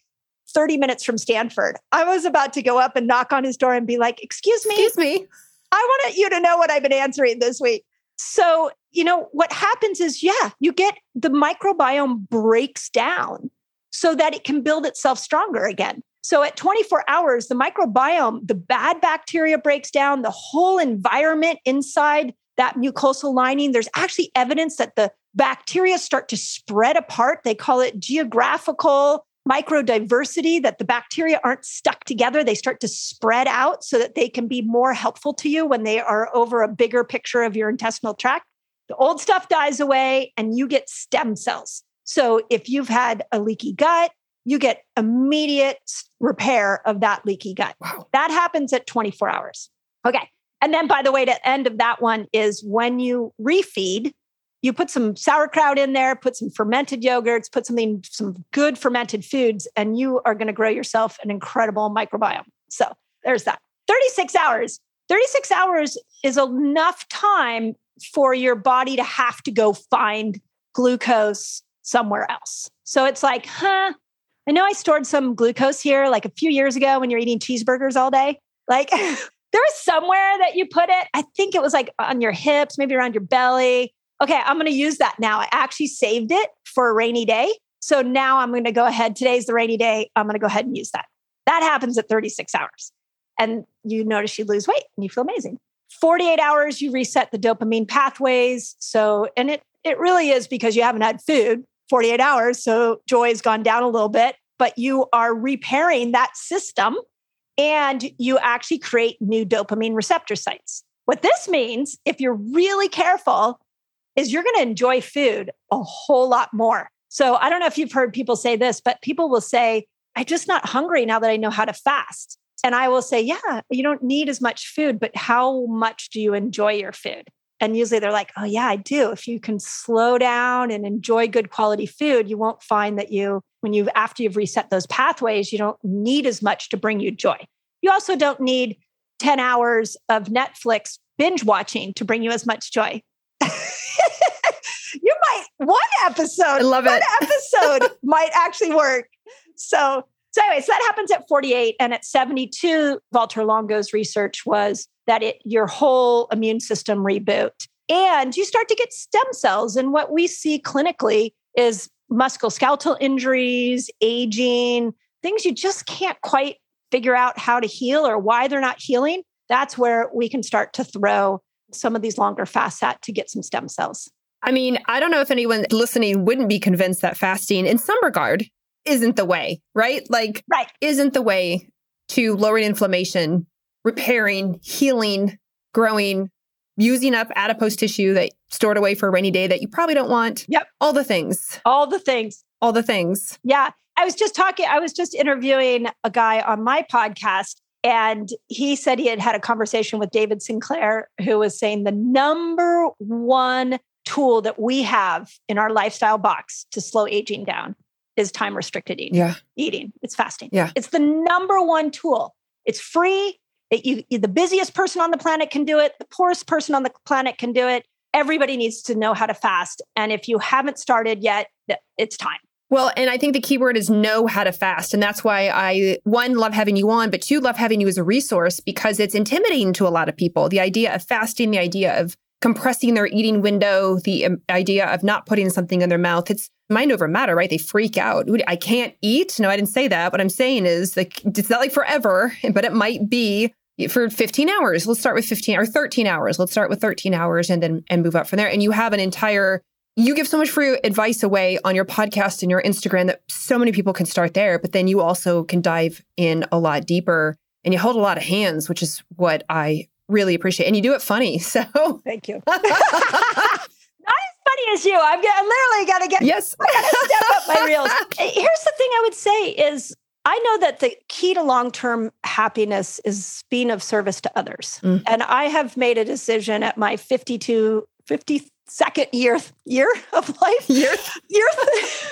S2: 30 minutes from Stanford. I was about to go up and knock on his door and be like, excuse me.
S1: Excuse me.
S2: I want you to know what I've been answering this week. So, you know, what happens is, yeah, you get the microbiome breaks down so that it can build itself stronger again. So at 24 hours, the microbiome, the bad bacteria breaks down, the whole environment inside that mucosal lining. There's actually evidence that the bacteria start to spread apart. They call it geographical microdiversity that the bacteria aren't stuck together. They start to spread out so that they can be more helpful to you when they are over a bigger picture of your intestinal tract. The old stuff dies away and you get stem cells. So if you've had a leaky gut, you get immediate repair of that leaky gut.
S1: Wow.
S2: That happens at 24 hours. Okay. And then, by the way, the end of that one is when you refeed, you put some sauerkraut in there, put some fermented yogurts, put something, some good fermented foods, and you are going to grow yourself an incredible microbiome. So there's that. 36 hours. 36 hours is enough time for your body to have to go find glucose somewhere else. So it's like, huh, I know I stored some glucose here like a few years ago when you're eating cheeseburgers all day. Like [laughs] there was somewhere that you put it. I think it was like on your hips, maybe around your belly. Okay, I'm going to use that now. I actually saved it for a rainy day. So now I'm going to go ahead. Today's the rainy day. I'm going to go ahead and use that. That happens at 36 hours. And you notice you lose weight and you feel amazing. 48 hours, you reset the dopamine pathways. So, and it it really is because you haven't had food 48 hours. So joy has gone down a little bit, but you are repairing that system and you actually create new dopamine receptor sites. What this means, if you're really careful, is you're going to enjoy food a whole lot more. So I don't know if you've heard people say this, but people will say, I'm just not hungry now that I know how to fast. And I will say, yeah, you don't need as much food, but how much do you enjoy your food? And usually they're like, oh, yeah, I do. If you can slow down and enjoy good quality food, you won't find that you, when you, after you've reset those pathways, you don't need as much to bring you joy. You also don't need 10 hours of Netflix binge watching to bring you as much joy. [laughs] you might, one episode, I
S1: love
S2: one
S1: it. [laughs]
S2: episode might actually work. So, so anyways, that happens at 48 and at 72, Valter Longo's research was that it your whole immune system reboot and you start to get stem cells and what we see clinically is musculoskeletal injuries, aging, things you just can't quite figure out how to heal or why they're not healing. That's where we can start to throw some of these longer fasts at to get some stem cells.
S1: I mean, I don't know if anyone listening wouldn't be convinced that fasting, in some regard, isn't the way, right? Like,
S2: right.
S1: isn't the way to lowering inflammation, repairing, healing, growing, using up adipose tissue that stored away for a rainy day that you probably don't want.
S2: Yep.
S1: All the things.
S2: All the things.
S1: All the things.
S2: Yeah. I was just talking, I was just interviewing a guy on my podcast, and he said he had had a conversation with David Sinclair, who was saying the number one tool that we have in our lifestyle box to slow aging down is time restricted eating.
S1: Yeah.
S2: Eating. It's fasting.
S1: Yeah.
S2: It's the number one tool. It's free. It, you, the busiest person on the planet can do it. The poorest person on the planet can do it. Everybody needs to know how to fast. And if you haven't started yet, it's time.
S1: Well, and I think the key word is know how to fast. And that's why I, one, love having you on, but two, love having you as a resource because it's intimidating to a lot of people. The idea of fasting, the idea of compressing their eating window, the um, idea of not putting something in their mouth. It's mind over matter, right? They freak out. I can't eat. No, I didn't say that. What I'm saying is like, it's not like forever, [laughs] but it might be for 15 hours. Let's start with 15 or 13 hours. Let's start with 13 hours and then and move up from there. And you have an entire you give so much free advice away on your podcast and your Instagram that so many people can start there, but then you also can dive in a lot deeper and you hold a lot of hands, which is what I really appreciate. And you do it funny. [laughs] So
S2: Thank you. [laughs] Not as funny as you. I'm, get, I'm literally got to get
S1: yes.
S2: I gotta step up my reels. [laughs] Here's the thing I would say is I know that the key to long-term happiness is being of service to others.
S1: Mm.
S2: And I have made a decision at my 52, 52nd year year of life. [laughs]
S1: Year, [laughs]
S2: Year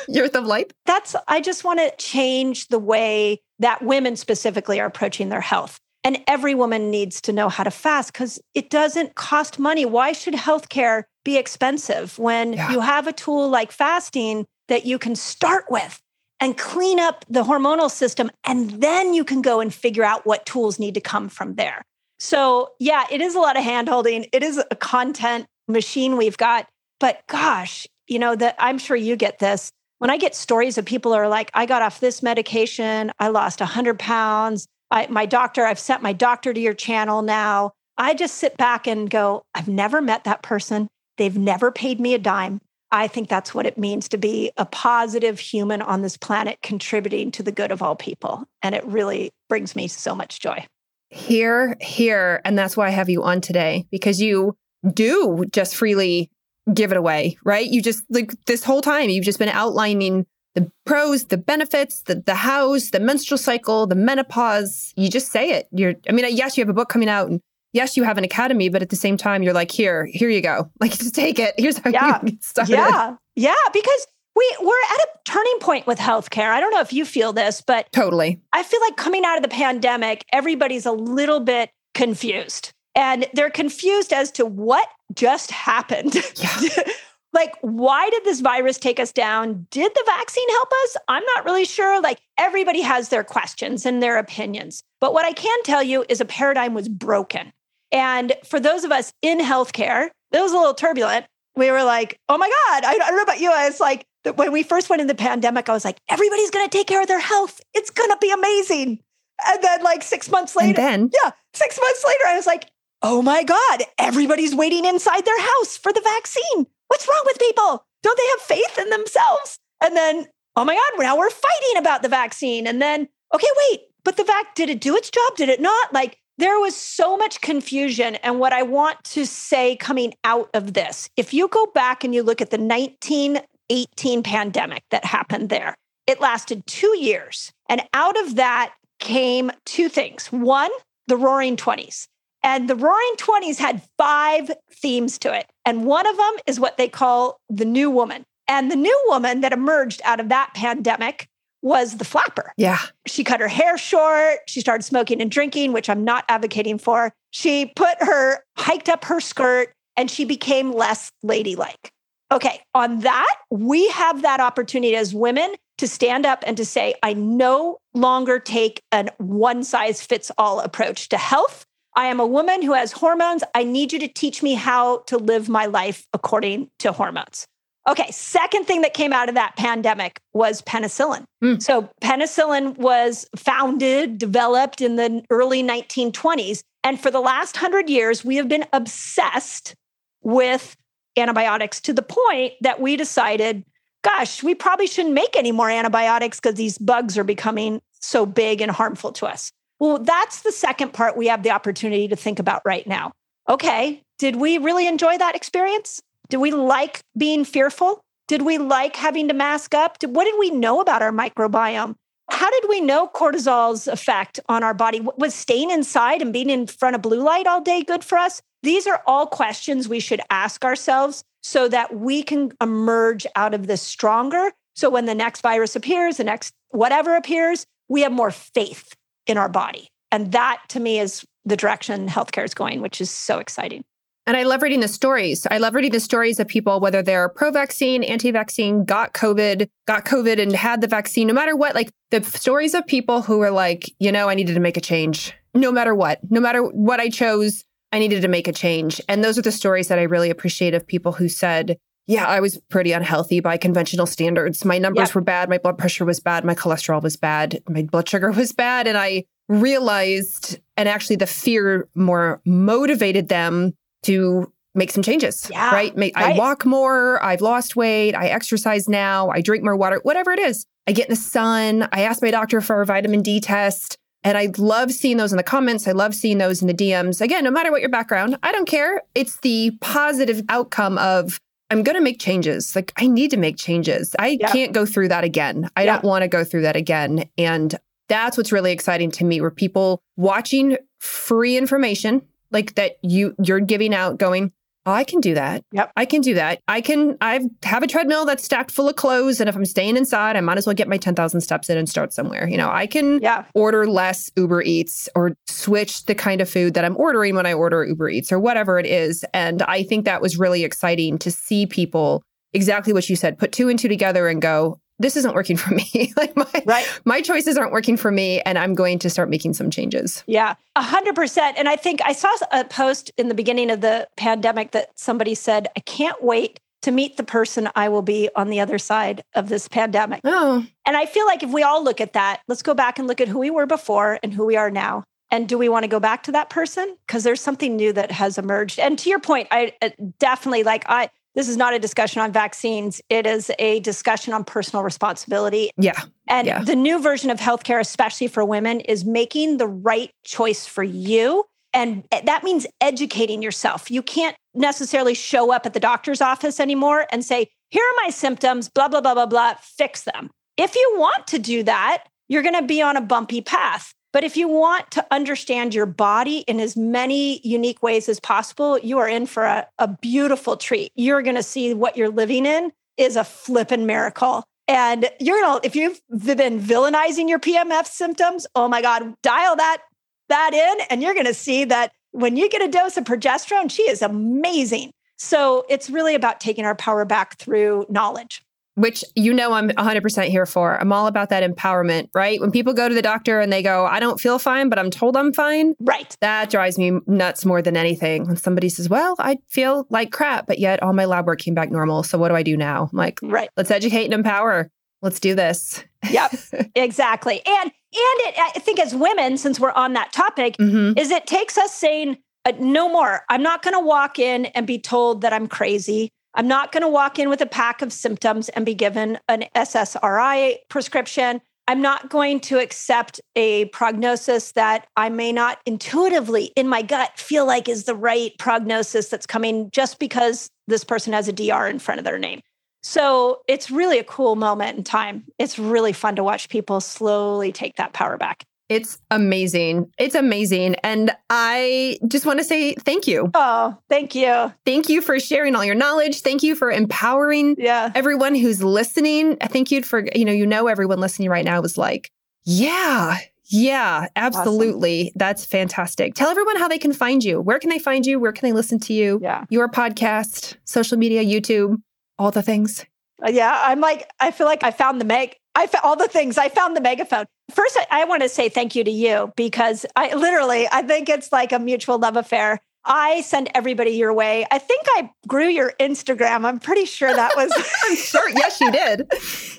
S1: years of life.
S2: that's I just want to change the way that women specifically are approaching their health. And every woman needs to know how to fast because it doesn't cost money. Why should healthcare be expensive when
S1: Yeah.
S2: you have a tool like fasting that you can start with and clean up the hormonal system? And then you can go and figure out what tools need to come from there. So, yeah, it is a lot of hand holding. It is a content machine we've got. But gosh, you know, that I'm sure you get this when I get stories of people who are like, I got off this medication, I lost 100 pounds. I, my doctor, I've sent my doctor to your channel now. I just sit back and go, I've never met that person. They've never paid me a dime. I think that's what it means to be a positive human on this planet, contributing to the good of all people. And it really brings me so much joy.
S1: Here, here. And that's why I have you on today because you do just freely give it away, right? You just like this whole time, you've just been outlining the pros, the benefits, the, the hows, the menstrual cycle, the menopause. You just say it. You're, I mean, yes, you have a book coming out and yes, you have an academy, but at the same time, you're like, here, here you go. [laughs] Like, just take it. Here's how yeah. you get [laughs] started.
S2: Yeah. Yeah. Because we, we're at a turning point with healthcare. I don't know if you feel this, but
S1: totally.
S2: I feel like coming out of the pandemic, everybody's a little bit confused. And they're confused as to what just happened. Yeah. [laughs] like, why did this virus take us down? Did the vaccine help us? I'm not really sure. Like, everybody has their questions and their opinions. But what I can tell you is a paradigm was broken. And for those of us in healthcare, it was a little turbulent. We were like, oh my God, I, I don't know about you. I was like, when we first went in the pandemic, I was like, everybody's going to take care of their health. It's going to be amazing. And then, like six months later,
S1: and then,
S2: yeah, six months later, I was like, oh my God, everybody's waiting inside their house for the vaccine. What's wrong with people? Don't they have faith in themselves? And then, oh my God, now we're fighting about the vaccine. And then, okay, wait, but the vac, did it do its job? Did it not? Like, there was so much confusion. And what I want to say coming out of this, if you go back and you look at the 1918 pandemic that happened there, it lasted two years. And out of that came two things. One, the roaring 20s. And the roaring 20s had five themes to it. And one of them is what they call the new woman. And the new woman that emerged out of that pandemic was the flapper.
S1: Yeah.
S2: She cut her hair short. She started smoking and drinking, which I'm not advocating for. She put her, hiked up her skirt, and she became less ladylike. Okay, on that, we have that opportunity as women to stand up and to say, I no longer take an one size fits all approach to health. I am a woman who has hormones. I need you to teach me how to live my life according to hormones. Okay, second thing that came out of that pandemic was penicillin. Mm. So, penicillin was founded, developed in the early 1920s. And for the last hundred years, we have been obsessed with antibiotics to the point that we decided, gosh, we probably shouldn't make any more antibiotics because these bugs are becoming so big and harmful to us. Well, that's the second part we have the opportunity to think about right now. Okay, did we really enjoy that experience? Did we like being fearful? Did we like having to mask up? Did, what did we know about our microbiome? How did we know cortisol's effect on our body? Was staying inside and being in front of blue light all day good for us? These are all questions we should ask ourselves so that we can emerge out of this stronger. So when the next virus appears, the next whatever appears, we have more faith in our body. And that to me is the direction healthcare is going, which is so exciting.
S1: And I love reading the stories. I love reading the stories of people, whether they're pro vaccine, anti vaccine, got COVID, got COVID and had the vaccine, no matter what, like the stories of people who were like, you know, I needed to make a change no matter what, no matter what I chose, I needed to make a change. And those are the stories that I really appreciate of people who said, yeah, I was pretty unhealthy by conventional standards. My numbers yep. were bad. My blood pressure was bad. My cholesterol was bad. My blood sugar was bad. And I realized, and actually the fear more motivated them to make some changes,
S2: yeah,
S1: right? Make, right? I walk more, I've lost weight, I exercise now, I drink more water, whatever it is. I get in the sun, I ask my doctor for a vitamin D test. And I love seeing those in the comments. I love seeing those in the DMs. Again, no matter what your background, I don't care. It's the positive outcome of I'm going to make changes. Like I need to make changes. I yeah. can't go through that again. I yeah. don't want to go through that again. And that's what's really exciting to me where people watching free information like that you you're giving out going I can do that.
S2: Yep.
S1: I can do that. I can I have a treadmill that's stacked full of clothes and if I'm staying inside, I might as well get my 10,000 steps in and start somewhere. You know, I can
S2: yeah.
S1: order less Uber Eats or switch the kind of food that I'm ordering when I order Uber Eats or whatever it is. And I think that was really exciting to see people exactly what you said, put two and two together and go, this isn't working for me. [laughs] like my
S2: right.
S1: my choices aren't working for me and I'm going to start making some changes.
S2: Yeah. A hundred percent. And I think I saw a post in the beginning of the pandemic that somebody said, I can't wait to meet the person I will be on the other side of this pandemic.
S1: Oh.
S2: And I feel like if we all look at that, let's go back and look at who we were before and who we are now. And do we want to go back to that person? Because there's something new that has emerged. And to your point, I uh, definitely like I this is not a discussion on vaccines. It is a discussion on personal responsibility.
S1: Yeah.
S2: And
S1: yeah.
S2: the new version of healthcare, especially for women, is making the right choice for you. And that means educating yourself. You can't necessarily show up at the doctor's office anymore and say, here are my symptoms, blah, blah, blah, blah, blah, fix them. If you want to do that, you're going to be on a bumpy path. But if you want to understand your body in as many unique ways as possible, you are in for a, a beautiful treat. You're going to see what you're living in is a flippin' miracle. And you're gonna, if you've been villainizing your PMS symptoms, oh my God, dial that that in, and you're gonna see that when you get a dose of progesterone, she is amazing. So it's really about taking our power back through knowledge
S1: which you know I'm 100% here for. I'm all about that empowerment, right? When people go to the doctor and they go, I don't feel fine, but I'm told I'm fine.
S2: Right.
S1: That drives me nuts more than anything. When somebody says, Well, I feel like crap, but yet all my lab work came back normal. So what do I do now? I'm like,
S2: right.
S1: Let's educate and empower. Let's do this.
S2: Yep, [laughs] exactly. And and it, I think as women, since we're on that topic, mm-hmm. is it takes us saying, uh, no more. I'm not going to walk in and be told that I'm crazy. I'm not going to walk in with a pack of symptoms and be given an SSRI prescription. I'm not going to accept a prognosis that I may not intuitively in my gut feel like is the right prognosis that's coming just because this person has a DR in front of their name. So it's really a cool moment in time. It's really fun to watch people slowly take that power back.
S1: It's amazing. It's amazing. And I just want to say thank you.
S2: Oh, thank you.
S1: Thank you for sharing all your knowledge. Thank you for empowering
S2: yeah.
S1: everyone who's listening. I thank you'd for, you know, you know, everyone listening right now is like, yeah, yeah, absolutely. Awesome. That's fantastic. Tell everyone how they can find you. Where can they find you? Where can they listen to you?
S2: Yeah.
S1: Your podcast, social media, YouTube, all the things.
S2: Uh, yeah, I'm like, I feel like I found the meg. I found all the things. I found the megaphone. First, I, I want to say thank you to you because I literally, I think it's like a mutual love affair. I send everybody your way. I think I grew your Instagram. I'm pretty sure that was. [laughs]
S1: I'm sure. Yes, you did.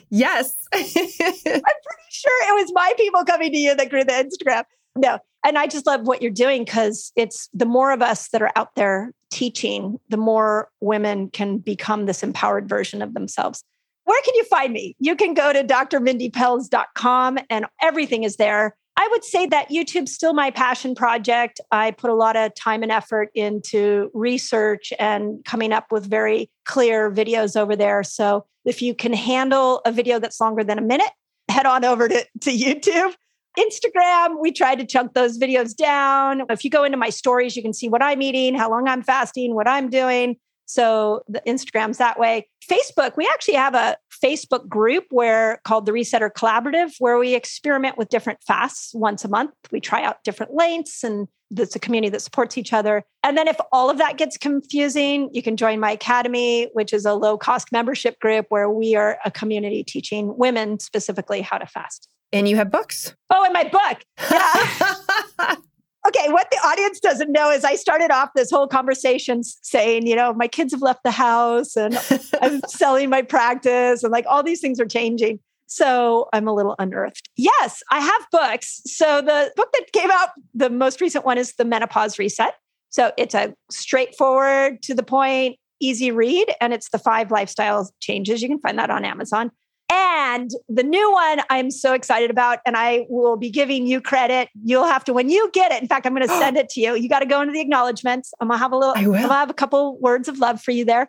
S1: Yes. [laughs] I'm
S2: pretty sure it was my people coming to you that grew the Instagram. No. And I just love what you're doing because it's the more of us that are out there teaching, the more women can become this empowered version of themselves where can you find me? You can go to drmindypelz.com and everything is there. I would say that YouTube's still my passion project. I put a lot of time and effort into research and coming up with very clear videos over there. So if you can handle a video that's longer than a minute, head on over to, to YouTube. Instagram, we try to chunk those videos down. If you go into my stories, you can see what I'm eating, how long I'm fasting, what I'm doing. So the Instagram's that way. Facebook, we actually have a Facebook group where called the Resetter Collaborative, where we experiment with different fasts once a month. We try out different lengths and it's a community that supports each other. And then if all of that gets confusing, you can join my academy, which is a low cost membership group where we are a community teaching women specifically how to fast.
S1: And you have books.
S2: Oh, and my book. Yeah. [laughs] okay, what the audience doesn't know is I started off this whole conversation saying, you know, my kids have left the house and [laughs] I'm selling my practice and like all these things are changing. So I'm a little unearthed. Yes, I have books. So the book that came out, the most recent one is The Menopause Reset. So it's a straightforward, to the point, easy read, and it's the five lifestyle changes. You can find that on Amazon. And the new one I'm so excited about, and I will be giving you credit. You'll have to, when you get it, in fact, I'm going to send it to you. You got to go into the acknowledgments. I'm going to have a little, I will. To have a couple words of love for you there.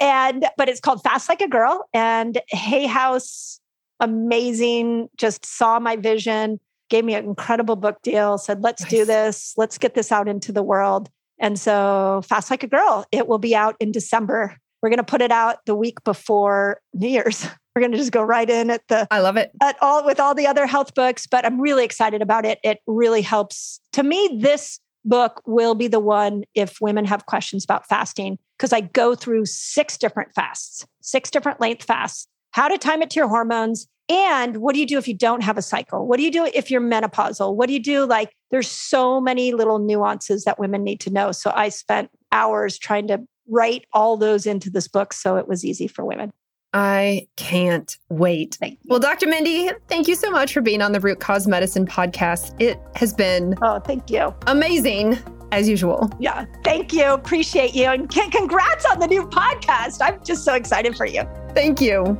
S2: And, but it's called Fast Like a Girl. And Hay House, amazing, just saw my vision, gave me an incredible book deal, said, let's nice. do this, let's get this out into the world. And so, Fast Like a Girl, it will be out in December. We're going to put it out the week before New Year's. [laughs] We're going to just go right in at the
S1: I love it.
S2: At all with all the other health books, but I'm really excited about it. It really helps. To me this book will be the one if women have questions about fasting because I go through six different fasts, six different length fasts, how to time it to your hormones, and what do you do if you don't have a cycle? What do you do if you're menopausal? What do you do? Like, there's so many little nuances that women need to know. So I spent hours trying to write all those into this book so it was easy for women.
S1: I can't wait. Well, Dr. Mindy, thank you so much for being on the Root Cause Medicine podcast. It has been
S2: Oh, thank you.
S1: Amazing as usual.
S2: Yeah. Thank you. Appreciate you. And congrats on the new podcast. I'm just so excited for you.
S1: Thank you.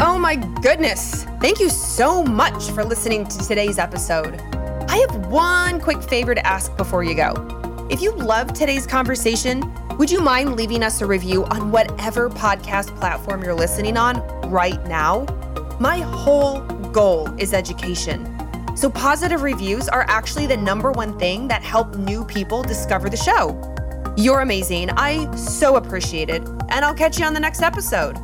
S1: Oh my goodness. Thank you so much for listening to today's episode. I have one quick favor to ask before you go. If you loved today's conversation, Would you mind leaving us a review on whatever podcast platform you're listening on right now? My whole goal is education. So, positive reviews are actually the number one thing that help new people discover the show. You're amazing. I so appreciate it. And I'll catch you on the next episode.